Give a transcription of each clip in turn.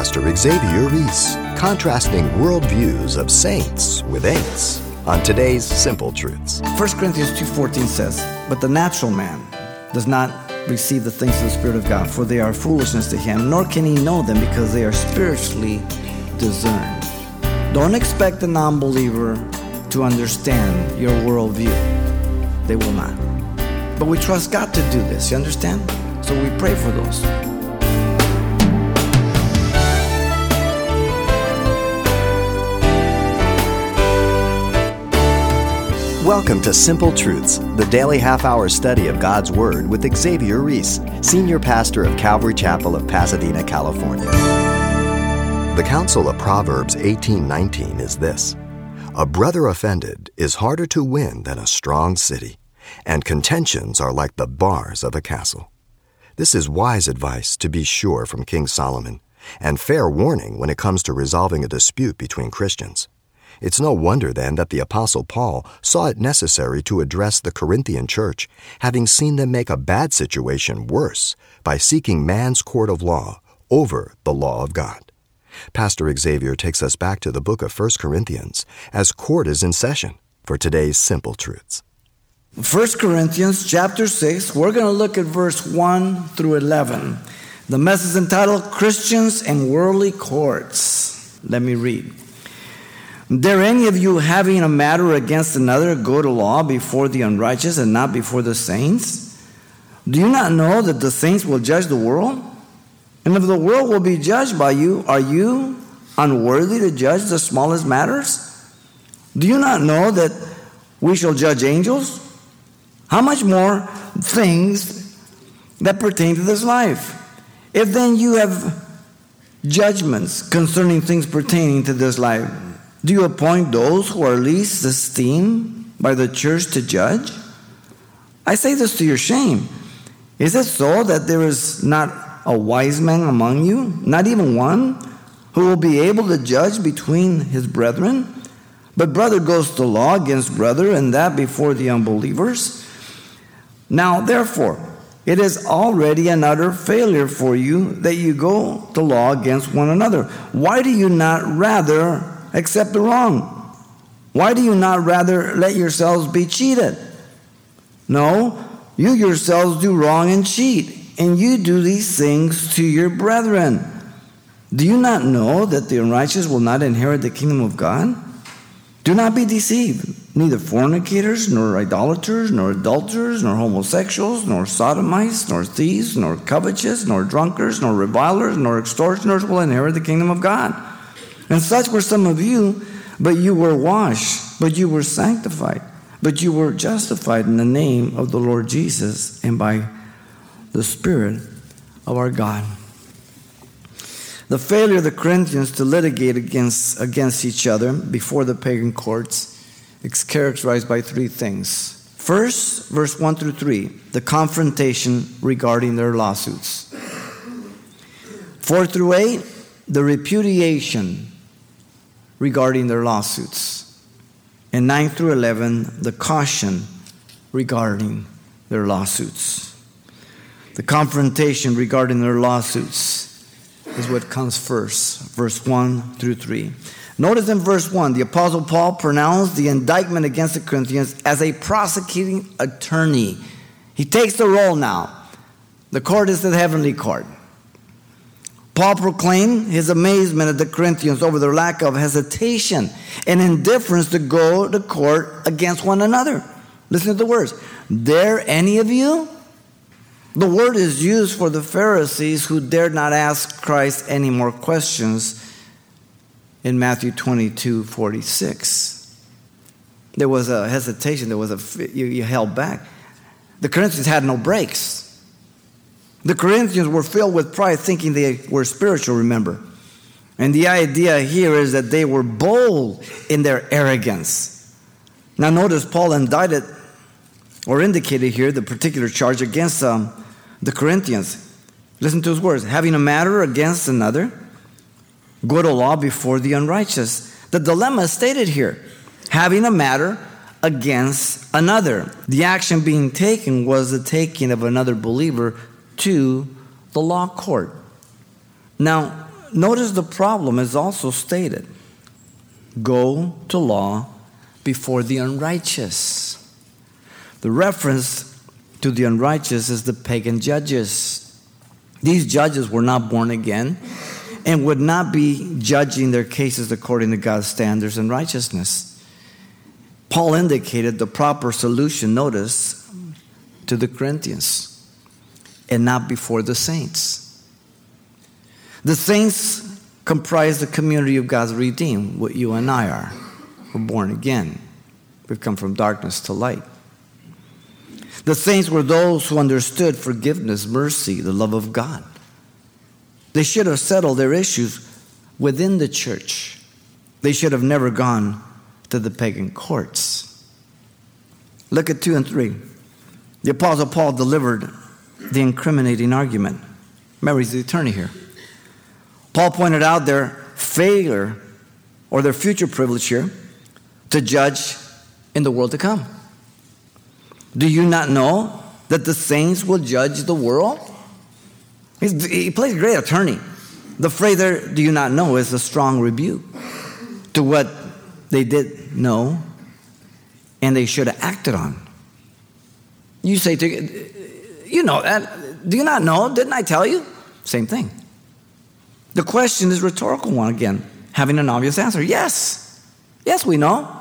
Pastor Xavier Reese, contrasting worldviews of saints with ain'ts on today's Simple Truths. 1 Corinthians 2.14 says, But the natural man does not receive the things of the Spirit of God, for they are foolishness to him, nor can he know them because they are spiritually discerned. Don't expect the non believer to understand your worldview. They will not. But we trust God to do this, you understand? So we pray for those. Welcome to Simple Truths, the daily half hour study of God's Word with Xavier Reese, Senior Pastor of Calvary Chapel of Pasadena, California. The counsel of Proverbs 18:19 is this: A brother offended is harder to win than a strong city, and contentions are like the bars of a castle. This is wise advice to be sure from King Solomon, and fair warning when it comes to resolving a dispute between Christians. It's no wonder then that the Apostle Paul saw it necessary to address the Corinthian church, having seen them make a bad situation worse by seeking man's court of law over the law of God. Pastor Xavier takes us back to the book of 1 Corinthians as court is in session for today's simple truths. 1 Corinthians chapter 6, we're going to look at verse 1 through 11. The message entitled Christians and Worldly Courts. Let me read. Dare any of you having a matter against another go to law before the unrighteous and not before the saints? Do you not know that the saints will judge the world? And if the world will be judged by you, are you unworthy to judge the smallest matters? Do you not know that we shall judge angels? How much more things that pertain to this life? If then you have judgments concerning things pertaining to this life, do you appoint those who are least esteemed by the church to judge? I say this to your shame. Is it so that there is not a wise man among you, not even one, who will be able to judge between his brethren? But brother goes to law against brother, and that before the unbelievers. Now, therefore, it is already an utter failure for you that you go to law against one another. Why do you not rather accept the wrong? Why do you not rather let yourselves be cheated? No, you yourselves do wrong and cheat, and you do these things to your brethren. Do you not know that the unrighteous will not inherit the kingdom of God? Do not be deceived. Neither fornicators, nor idolaters, nor adulterers, nor homosexuals, nor sodomites, nor thieves, nor covetous, nor drunkards, nor revilers, nor extortioners will inherit the kingdom of God. And such were some of you, but you were washed, but you were sanctified, but you were justified in the name of the Lord Jesus and by the Spirit of our God. The failure of the Corinthians to litigate against, against each other before the pagan courts is characterized by three things. First, verse 1 through 3, the confrontation regarding their lawsuits. 4 through 8, the repudiation regarding their lawsuits. And 9 through 11, the caution regarding their lawsuits. The confrontation regarding their lawsuits is what comes first, verse 1 through 3. Notice in verse 1, the Apostle Paul pronounced the indictment against the Corinthians as a prosecuting attorney. He takes the role now. The court is the heavenly court. Paul proclaimed his amazement at the Corinthians over their lack of hesitation and indifference to go to court against one another. Listen to the words. Dare any of you? The word is used for the Pharisees who dared not ask Christ any more questions in Matthew 22 46. There was a hesitation, there was a, you, you held back. The Corinthians had no brakes. The Corinthians were filled with pride, thinking they were spiritual, remember. And the idea here is that they were bold in their arrogance. Now, notice Paul indicted or indicated here the particular charge against um, the Corinthians. Listen to his words having a matter against another, go to law before the unrighteous. The dilemma stated here having a matter against another. The action being taken was the taking of another believer to the law court. Now, notice the problem is also stated go to law before the unrighteous. The reference to the unrighteous is the pagan judges. These judges were not born again and would not be judging their cases according to God's standards and righteousness. Paul indicated the proper solution, notice, to the Corinthians and not before the saints. The saints comprise the community of God's redeemed, what you and I are. We're born again. We've come from darkness to light. The saints were those who understood forgiveness, mercy, the love of God. They should have settled their issues within the church. They should have never gone to the pagan courts. Look at 2 and 3. The Apostle Paul delivered the incriminating argument. Mary's the attorney here. Paul pointed out their failure or their future privilege here to judge in the world to come. Do you not know that the saints will judge the world? He's, he plays a great attorney. The phrase there, do you not know, is a strong rebuke to what they did know and they should have acted on. You say to you know that do you not know? Didn't I tell you? Same thing. The question is rhetorical one again, having an obvious answer. Yes. Yes, we know.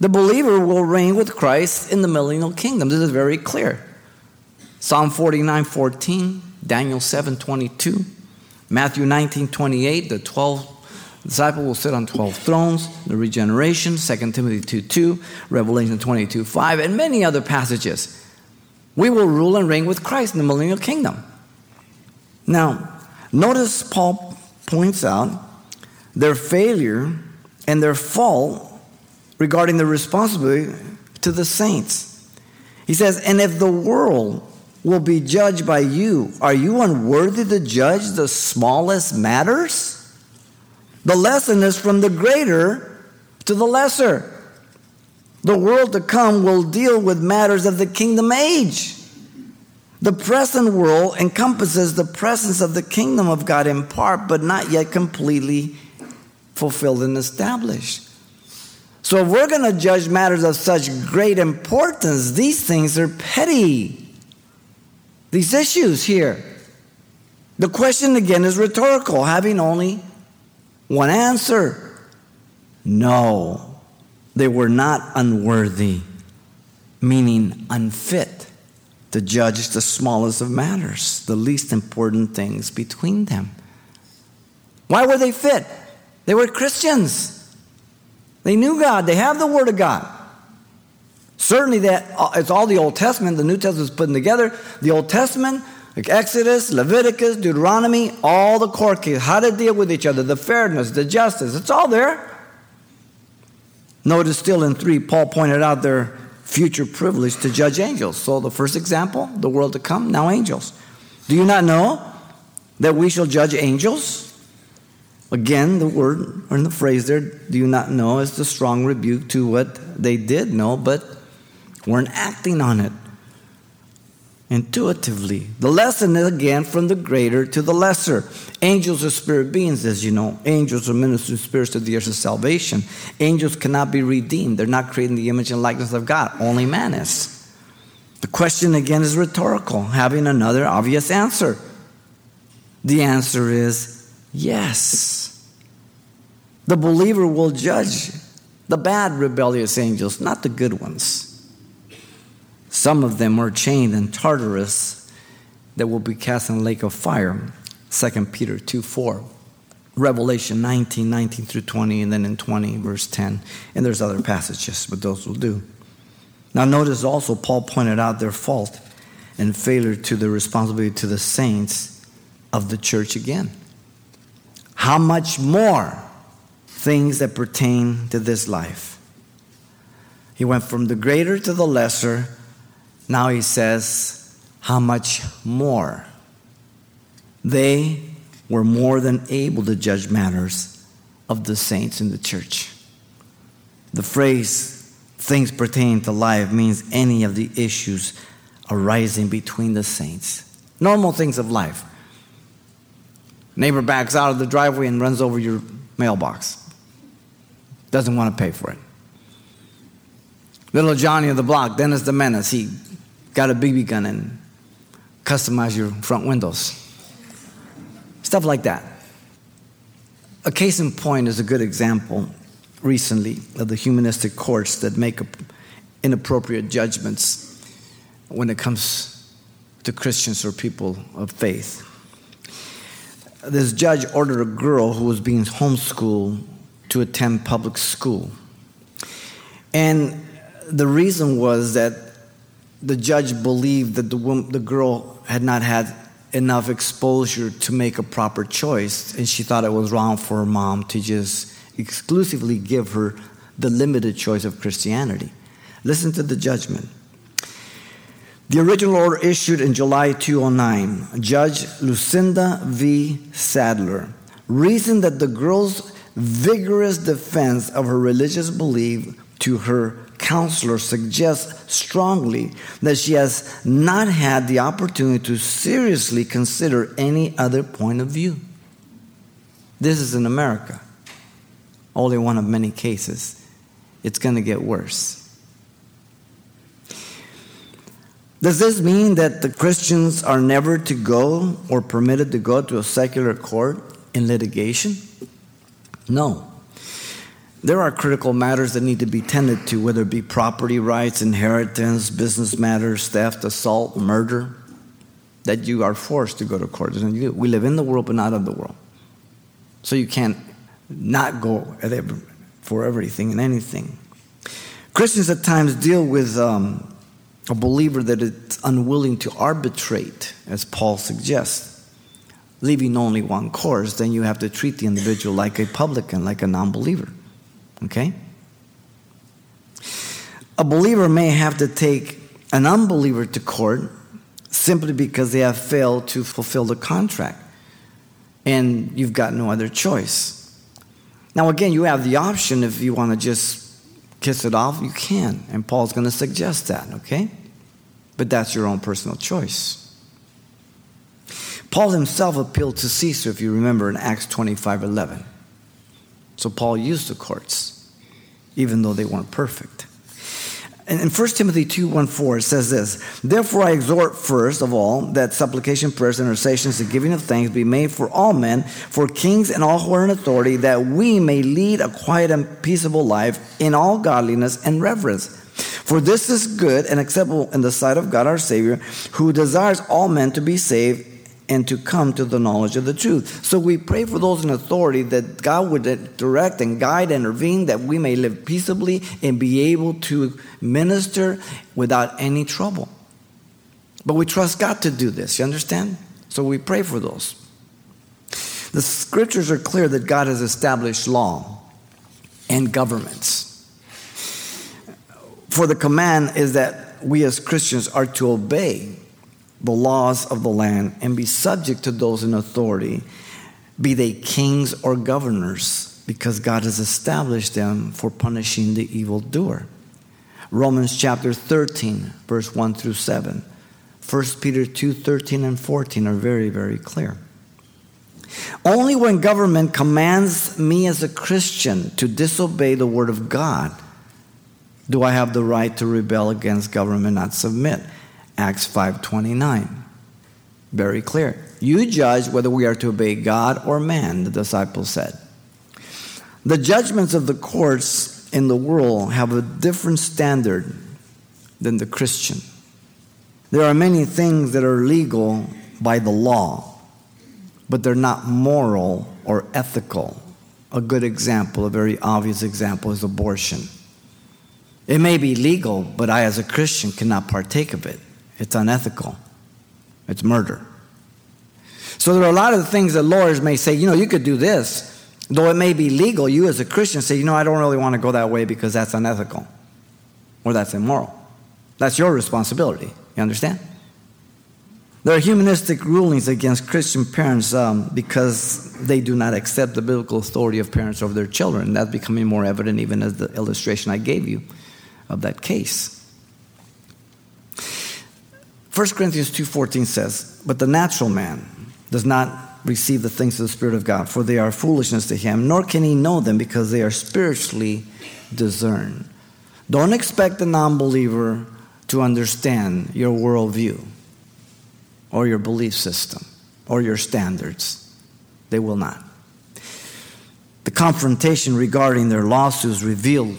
The believer will reign with Christ in the millennial kingdom. This is very clear. Psalm 49 14, Daniel 7 22, Matthew 19 28, the 12 disciple will sit on 12 thrones, the regeneration, 2 Timothy 2 2, Revelation 22 5, and many other passages. We will rule and reign with Christ in the millennial kingdom. Now, notice Paul points out their failure and their fault regarding the responsibility to the saints. He says, And if the world will be judged by you, are you unworthy to judge the smallest matters? The lesson is from the greater to the lesser. The world to come will deal with matters of the kingdom age. The present world encompasses the presence of the kingdom of God in part, but not yet completely fulfilled and established. So, if we're going to judge matters of such great importance, these things are petty. These issues here. The question again is rhetorical, having only one answer no, they were not unworthy, meaning unfit to judge the smallest of matters, the least important things between them. Why were they fit? They were Christians. They knew God, they have the Word of God. Certainly, that uh, it's all the Old Testament. The New Testament is putting together. The Old Testament like Exodus, Leviticus, Deuteronomy, all the court cases, how to deal with each other, the fairness, the justice, it's all there. Notice still in 3, Paul pointed out their future privilege to judge angels. So the first example, the world to come, now angels. Do you not know that we shall judge angels? Again, the word or the phrase there, do you not know, is the strong rebuke to what they did know, but weren't acting on it intuitively. The lesson is again from the greater to the lesser. Angels are spirit beings, as you know. Angels are ministering spirits to the earth of salvation. Angels cannot be redeemed. They're not creating the image and likeness of God. Only man is. The question again is rhetorical, having another obvious answer. The answer is yes. The believer will judge the bad, rebellious angels, not the good ones. Some of them are chained in Tartarus that will be cast in the lake of fire. 2 Peter 2 4. Revelation 19, 19 through 20, and then in 20, verse 10. And there's other passages, but those will do. Now, notice also, Paul pointed out their fault and failure to the responsibility to the saints of the church again. How much more things that pertain to this life? He went from the greater to the lesser now he says, How much more? They were more than able to judge matters of the saints in the church. The phrase, things pertaining to life, means any of the issues arising between the saints. Normal things of life. Neighbor backs out of the driveway and runs over your mailbox. Doesn't want to pay for it. Little Johnny of the block, Dennis the Menace, he got a BB gun and customize your front windows. Stuff like that. A case in point is a good example recently of the humanistic courts that make inappropriate judgments when it comes to Christians or people of faith. This judge ordered a girl who was being homeschooled to attend public school. And the reason was that the judge believed that the, woman, the girl had not had enough exposure to make a proper choice, and she thought it was wrong for her mom to just exclusively give her the limited choice of Christianity. Listen to the judgment. The original order issued in July 2009, Judge Lucinda V. Sadler reasoned that the girl's vigorous defense of her religious belief to her counselor suggests strongly that she has not had the opportunity to seriously consider any other point of view. This is in America, only one of many cases. It's going to get worse. Does this mean that the Christians are never to go or permitted to go to a secular court in litigation? No. There are critical matters that need to be tended to, whether it be property rights, inheritance, business matters, theft, assault, murder, that you are forced to go to court. We live in the world, but not of the world. So you can't not go for everything and anything. Christians at times deal with um, a believer that is unwilling to arbitrate, as Paul suggests, leaving only one course, then you have to treat the individual like a publican, like a non believer. Okay? A believer may have to take an unbeliever to court simply because they have failed to fulfill the contract. And you've got no other choice. Now, again, you have the option if you want to just kiss it off, you can. And Paul's going to suggest that, okay? But that's your own personal choice. Paul himself appealed to Caesar, if you remember, in Acts 25 11. So Paul used the courts, even though they weren't perfect. And in 1 Timothy 2 1 4, it says this Therefore I exhort first of all that supplication, prayers, intercessions, the giving of thanks be made for all men, for kings and all who are in authority, that we may lead a quiet and peaceable life in all godliness and reverence. For this is good and acceptable in the sight of God our Savior, who desires all men to be saved and to come to the knowledge of the truth. So we pray for those in authority that God would direct and guide and intervene that we may live peaceably and be able to minister without any trouble. But we trust God to do this, you understand? So we pray for those. The scriptures are clear that God has established law and governments. For the command is that we as Christians are to obey the laws of the land and be subject to those in authority, be they kings or governors, because God has established them for punishing the evildoer. Romans chapter 13, verse 1 through 7. 1 Peter 2 13 and 14 are very, very clear. Only when government commands me as a Christian to disobey the word of God do I have the right to rebel against government, not submit. Acts 5:29. Very clear. You judge whether we are to obey God or man, the disciples said. The judgments of the courts in the world have a different standard than the Christian. There are many things that are legal by the law, but they're not moral or ethical. A good example, a very obvious example, is abortion. It may be legal, but I, as a Christian, cannot partake of it. It's unethical. It's murder. So there are a lot of things that lawyers may say, you know, you could do this. Though it may be legal, you as a Christian say, you know, I don't really want to go that way because that's unethical or that's immoral. That's your responsibility. You understand? There are humanistic rulings against Christian parents um, because they do not accept the biblical authority of parents over their children. That's becoming more evident even as the illustration I gave you of that case. 1 Corinthians 2:14 says, "But the natural man does not receive the things of the Spirit of God, for they are foolishness to him, nor can he know them because they are spiritually discerned. Don't expect a non believer to understand your worldview or your belief system or your standards. They will not. The confrontation regarding their lawsuits revealed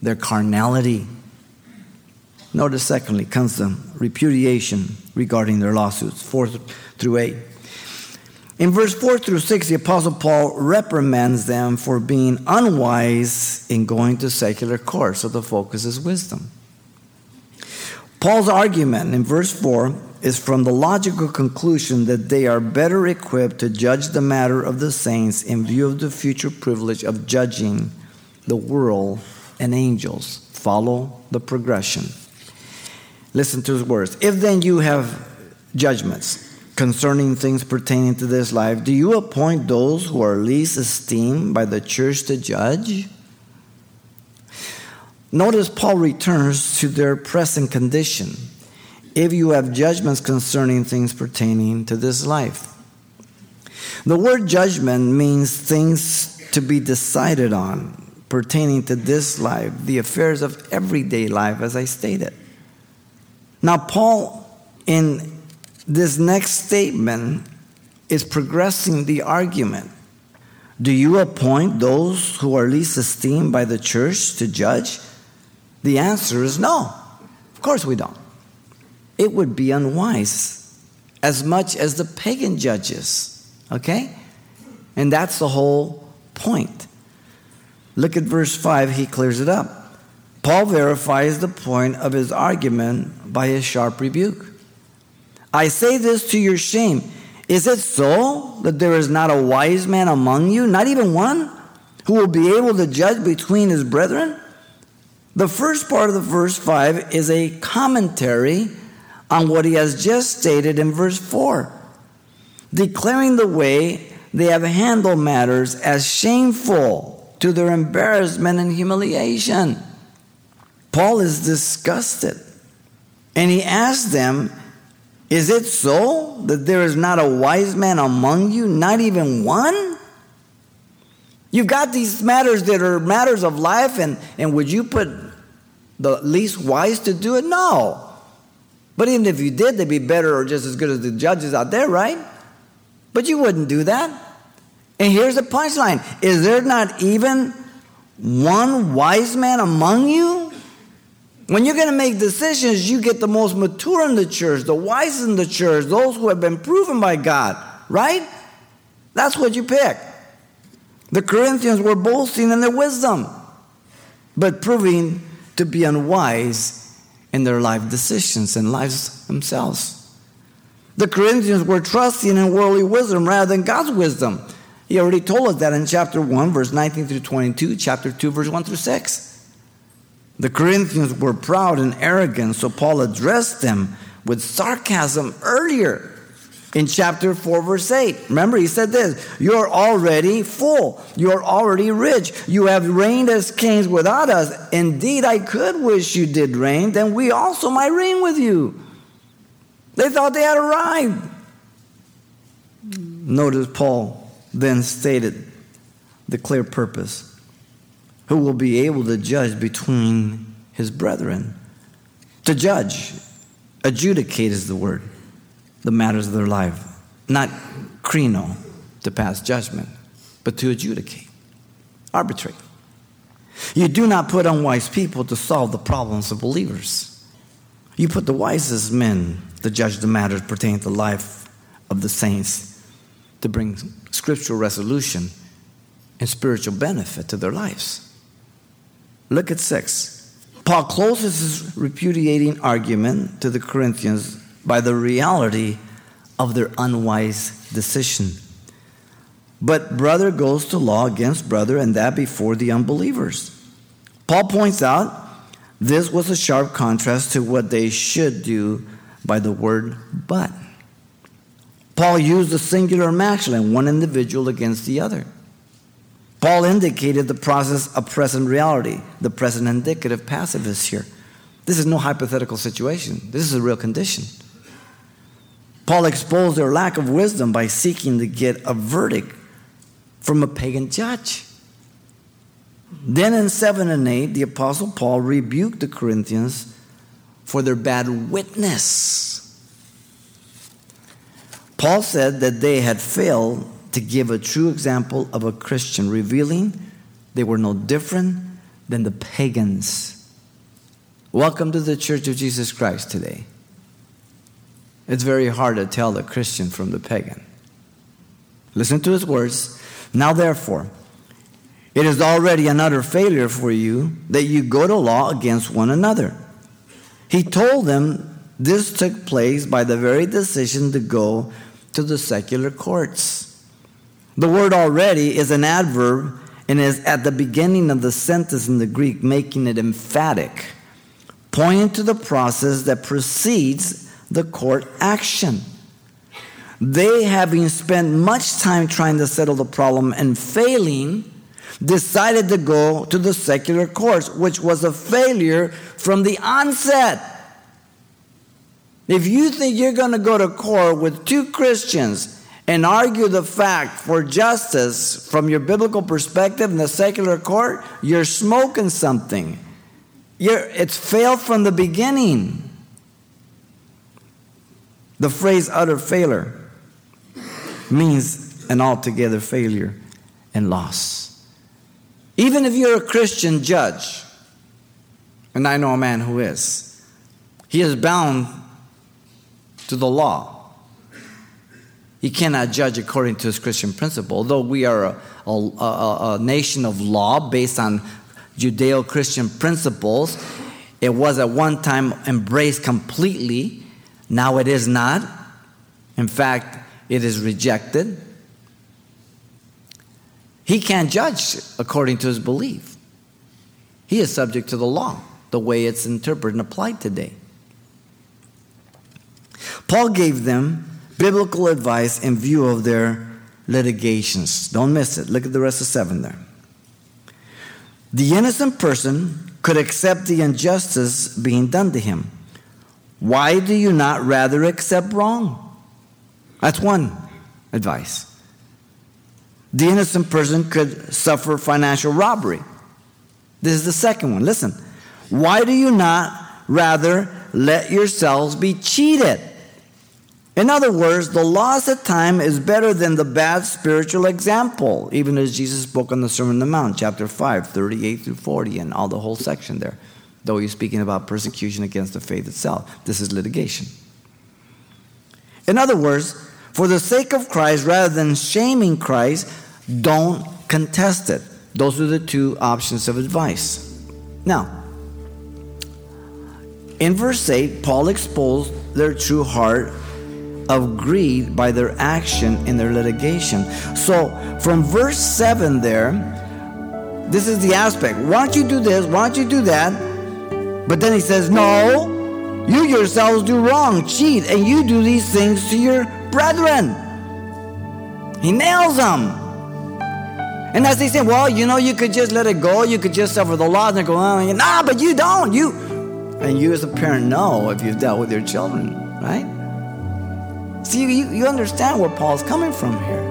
their carnality. Notice, secondly, comes the repudiation regarding their lawsuits, 4 through 8. In verse 4 through 6, the Apostle Paul reprimands them for being unwise in going to secular courts, so the focus is wisdom. Paul's argument in verse 4 is from the logical conclusion that they are better equipped to judge the matter of the saints in view of the future privilege of judging the world and angels. Follow the progression. Listen to his words. If then you have judgments concerning things pertaining to this life, do you appoint those who are least esteemed by the church to judge? Notice Paul returns to their present condition. If you have judgments concerning things pertaining to this life. The word judgment means things to be decided on pertaining to this life, the affairs of everyday life, as I stated. Now, Paul, in this next statement, is progressing the argument. Do you appoint those who are least esteemed by the church to judge? The answer is no. Of course we don't. It would be unwise as much as the pagan judges. Okay? And that's the whole point. Look at verse 5, he clears it up. Paul verifies the point of his argument by a sharp rebuke. I say this to your shame. Is it so that there is not a wise man among you, not even one, who will be able to judge between his brethren? The first part of the verse 5 is a commentary on what he has just stated in verse 4, declaring the way they have handled matters as shameful to their embarrassment and humiliation. Paul is disgusted. And he asks them, Is it so that there is not a wise man among you, not even one? You've got these matters that are matters of life, and, and would you put the least wise to do it? No. But even if you did, they'd be better or just as good as the judges out there, right? But you wouldn't do that. And here's the punchline Is there not even one wise man among you? When you're going to make decisions, you get the most mature in the church, the wise in the church, those who have been proven by God, right? That's what you pick. The Corinthians were boasting in their wisdom, but proving to be unwise in their life decisions and lives themselves. The Corinthians were trusting in worldly wisdom rather than God's wisdom. He already told us that in chapter 1, verse 19 through 22, chapter 2, verse 1 through 6. The Corinthians were proud and arrogant, so Paul addressed them with sarcasm earlier in chapter 4, verse 8. Remember, he said this You're already full. You're already rich. You have reigned as kings without us. Indeed, I could wish you did reign, then we also might reign with you. They thought they had arrived. Notice Paul then stated the clear purpose who will be able to judge between his brethren. To judge, adjudicate is the word the matters of their life. Not krino, to pass judgment, but to adjudicate, arbitrate. You do not put unwise people to solve the problems of believers. You put the wisest men to judge the matters pertaining to the life of the saints to bring scriptural resolution and spiritual benefit to their lives. Look at six. Paul closes his repudiating argument to the Corinthians by the reality of their unwise decision. But brother goes to law against brother, and that before the unbelievers. Paul points out this was a sharp contrast to what they should do by the word but. Paul used the singular masculine, one individual against the other. Paul indicated the process of present reality. The present indicative passive is here. This is no hypothetical situation, this is a real condition. Paul exposed their lack of wisdom by seeking to get a verdict from a pagan judge. Then in 7 and 8, the Apostle Paul rebuked the Corinthians for their bad witness. Paul said that they had failed to give a true example of a Christian, revealing they were no different than the pagans. Welcome to the Church of Jesus Christ today. It's very hard to tell the Christian from the pagan. Listen to his words. Now, therefore, it is already an utter failure for you that you go to law against one another. He told them this took place by the very decision to go to the secular courts. The word already is an adverb and is at the beginning of the sentence in the Greek, making it emphatic, pointing to the process that precedes the court action. They, having spent much time trying to settle the problem and failing, decided to go to the secular courts, which was a failure from the onset. If you think you're going to go to court with two Christians and argue the fact for justice from your biblical perspective in the secular court, you're smoking something. You're, it's failed from the beginning. The phrase utter failure means an altogether failure and loss. Even if you're a Christian judge, and I know a man who is, he is bound to the law. He cannot judge according to his Christian principle. Although we are a, a, a, a nation of law based on Judeo Christian principles, it was at one time embraced completely. Now it is not. In fact, it is rejected. He can't judge according to his belief. He is subject to the law, the way it's interpreted and applied today. Paul gave them biblical advice in view of their litigations. Don't miss it. Look at the rest of seven there. The innocent person could accept the injustice being done to him. Why do you not rather accept wrong? That's one advice the innocent person could suffer financial robbery. This is the second one. Listen, why do you not rather let yourselves be cheated? In other words, the loss of time is better than the bad spiritual example, even as Jesus spoke on the Sermon on the Mount, chapter 5, 38 through 40, and all the whole section there. Though he's speaking about persecution against the faith itself. This is litigation. In other words, for the sake of Christ, rather than shaming Christ, don't contest it. Those are the two options of advice. Now, in verse 8, Paul exposed their true heart of greed by their action in their litigation. So, from verse 7 there, this is the aspect. Why don't you do this? Why don't you do that? But then he says, No, you yourselves do wrong, cheat, and you do these things to your brethren. He nails them. And as they say, well, you know, you could just let it go, you could just suffer the loss, and go, oh, nah, but you don't. You and you as a parent know if you've dealt with your children, right? See, you, you understand where Paul's coming from here.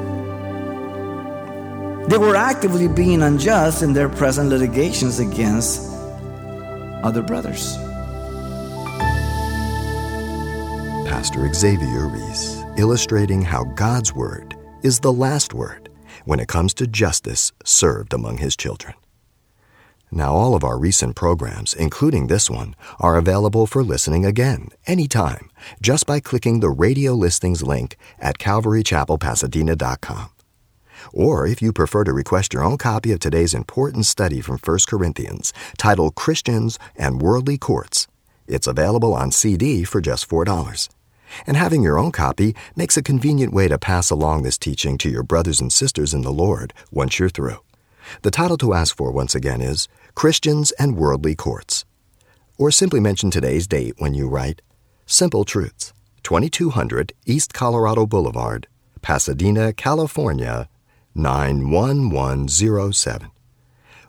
They were actively being unjust in their present litigations against other brothers. Pastor Xavier Reese, illustrating how God's Word is the last word when it comes to justice served among His children. Now, all of our recent programs, including this one, are available for listening again, anytime, just by clicking the radio listings link at calvarychapelpasadena.com. Or if you prefer to request your own copy of today's important study from 1 Corinthians, titled Christians and Worldly Courts, it's available on CD for just $4 and having your own copy makes a convenient way to pass along this teaching to your brothers and sisters in the Lord once you're through. The title to ask for once again is Christians and Worldly Courts. Or simply mention today's date when you write Simple Truths, 2200 East Colorado Boulevard, Pasadena, California, 91107.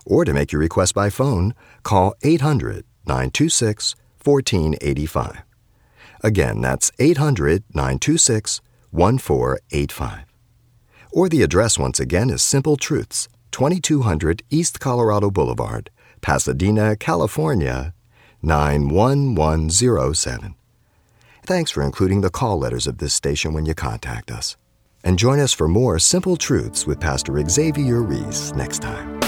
Or to make your request by phone, call 800 926 1485. Again, that's 800 926 1485. Or the address once again is Simple Truths, 2200 East Colorado Boulevard, Pasadena, California 91107. Thanks for including the call letters of this station when you contact us. And join us for more Simple Truths with Pastor Xavier Reese next time.